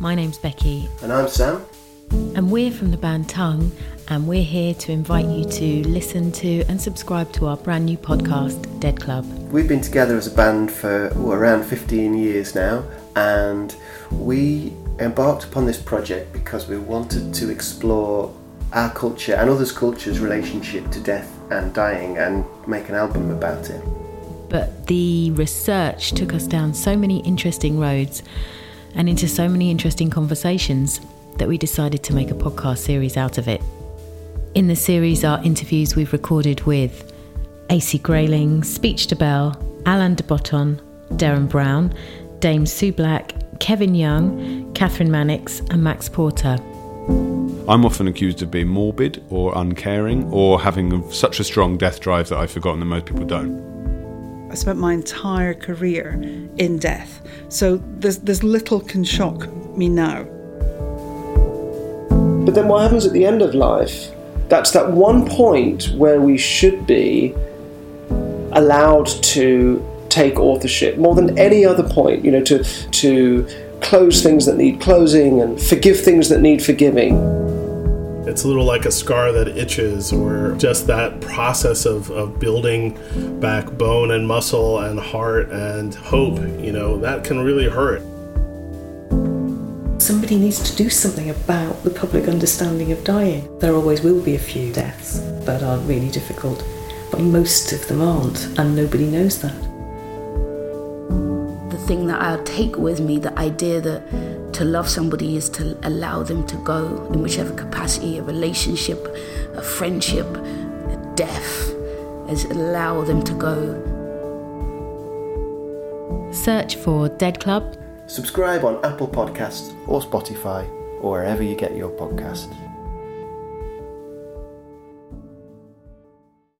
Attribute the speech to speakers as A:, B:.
A: My name's Becky.
B: And I'm Sam.
A: And we're from the band Tunng, and we're here to invite you to listen to and subscribe to our brand new podcast, Dead Club.
B: We've been together as a band for around 15 years now, and we embarked upon this project because we wanted to explore our culture and others' cultures' relationship to death and dying and make an album about it.
A: But the research took us down so many interesting roads and into so many interesting conversations that we decided to make a podcast series out of it. In the series are interviews we've recorded with AC Grayling, Speech to Bell, Alain de Botton, Derren Brown, Dame Sue Black, Kevin Young, Kathryn Mannix, and Max Porter.
C: I'm often accused of being morbid or uncaring or having such a strong death drive that I've forgotten that most people don't.
D: I spent my entire career in death, so there's, there's little can shock me now.
B: But then what happens at the end of life? That's that one point where we should be allowed to take authorship more than any other point, you know, to, to close things that need closing and forgive things that need forgiving.
E: It's a little like a scar that itches, or just that process of, of building back bone and muscle and heart and hope, you know, that can really hurt.
F: Somebody needs to do something about the public understanding of dying. There always will be a few deaths that are really difficult, but most of them aren't, and nobody knows that.
G: The thing that I'll take with me, the idea that to love somebody is to allow them to go in whichever capacity a relationship, a friendship, a death is allow them to go.
A: Search for Dead Club
B: Subscribe on Apple Podcasts or Spotify or wherever you get your podcasts.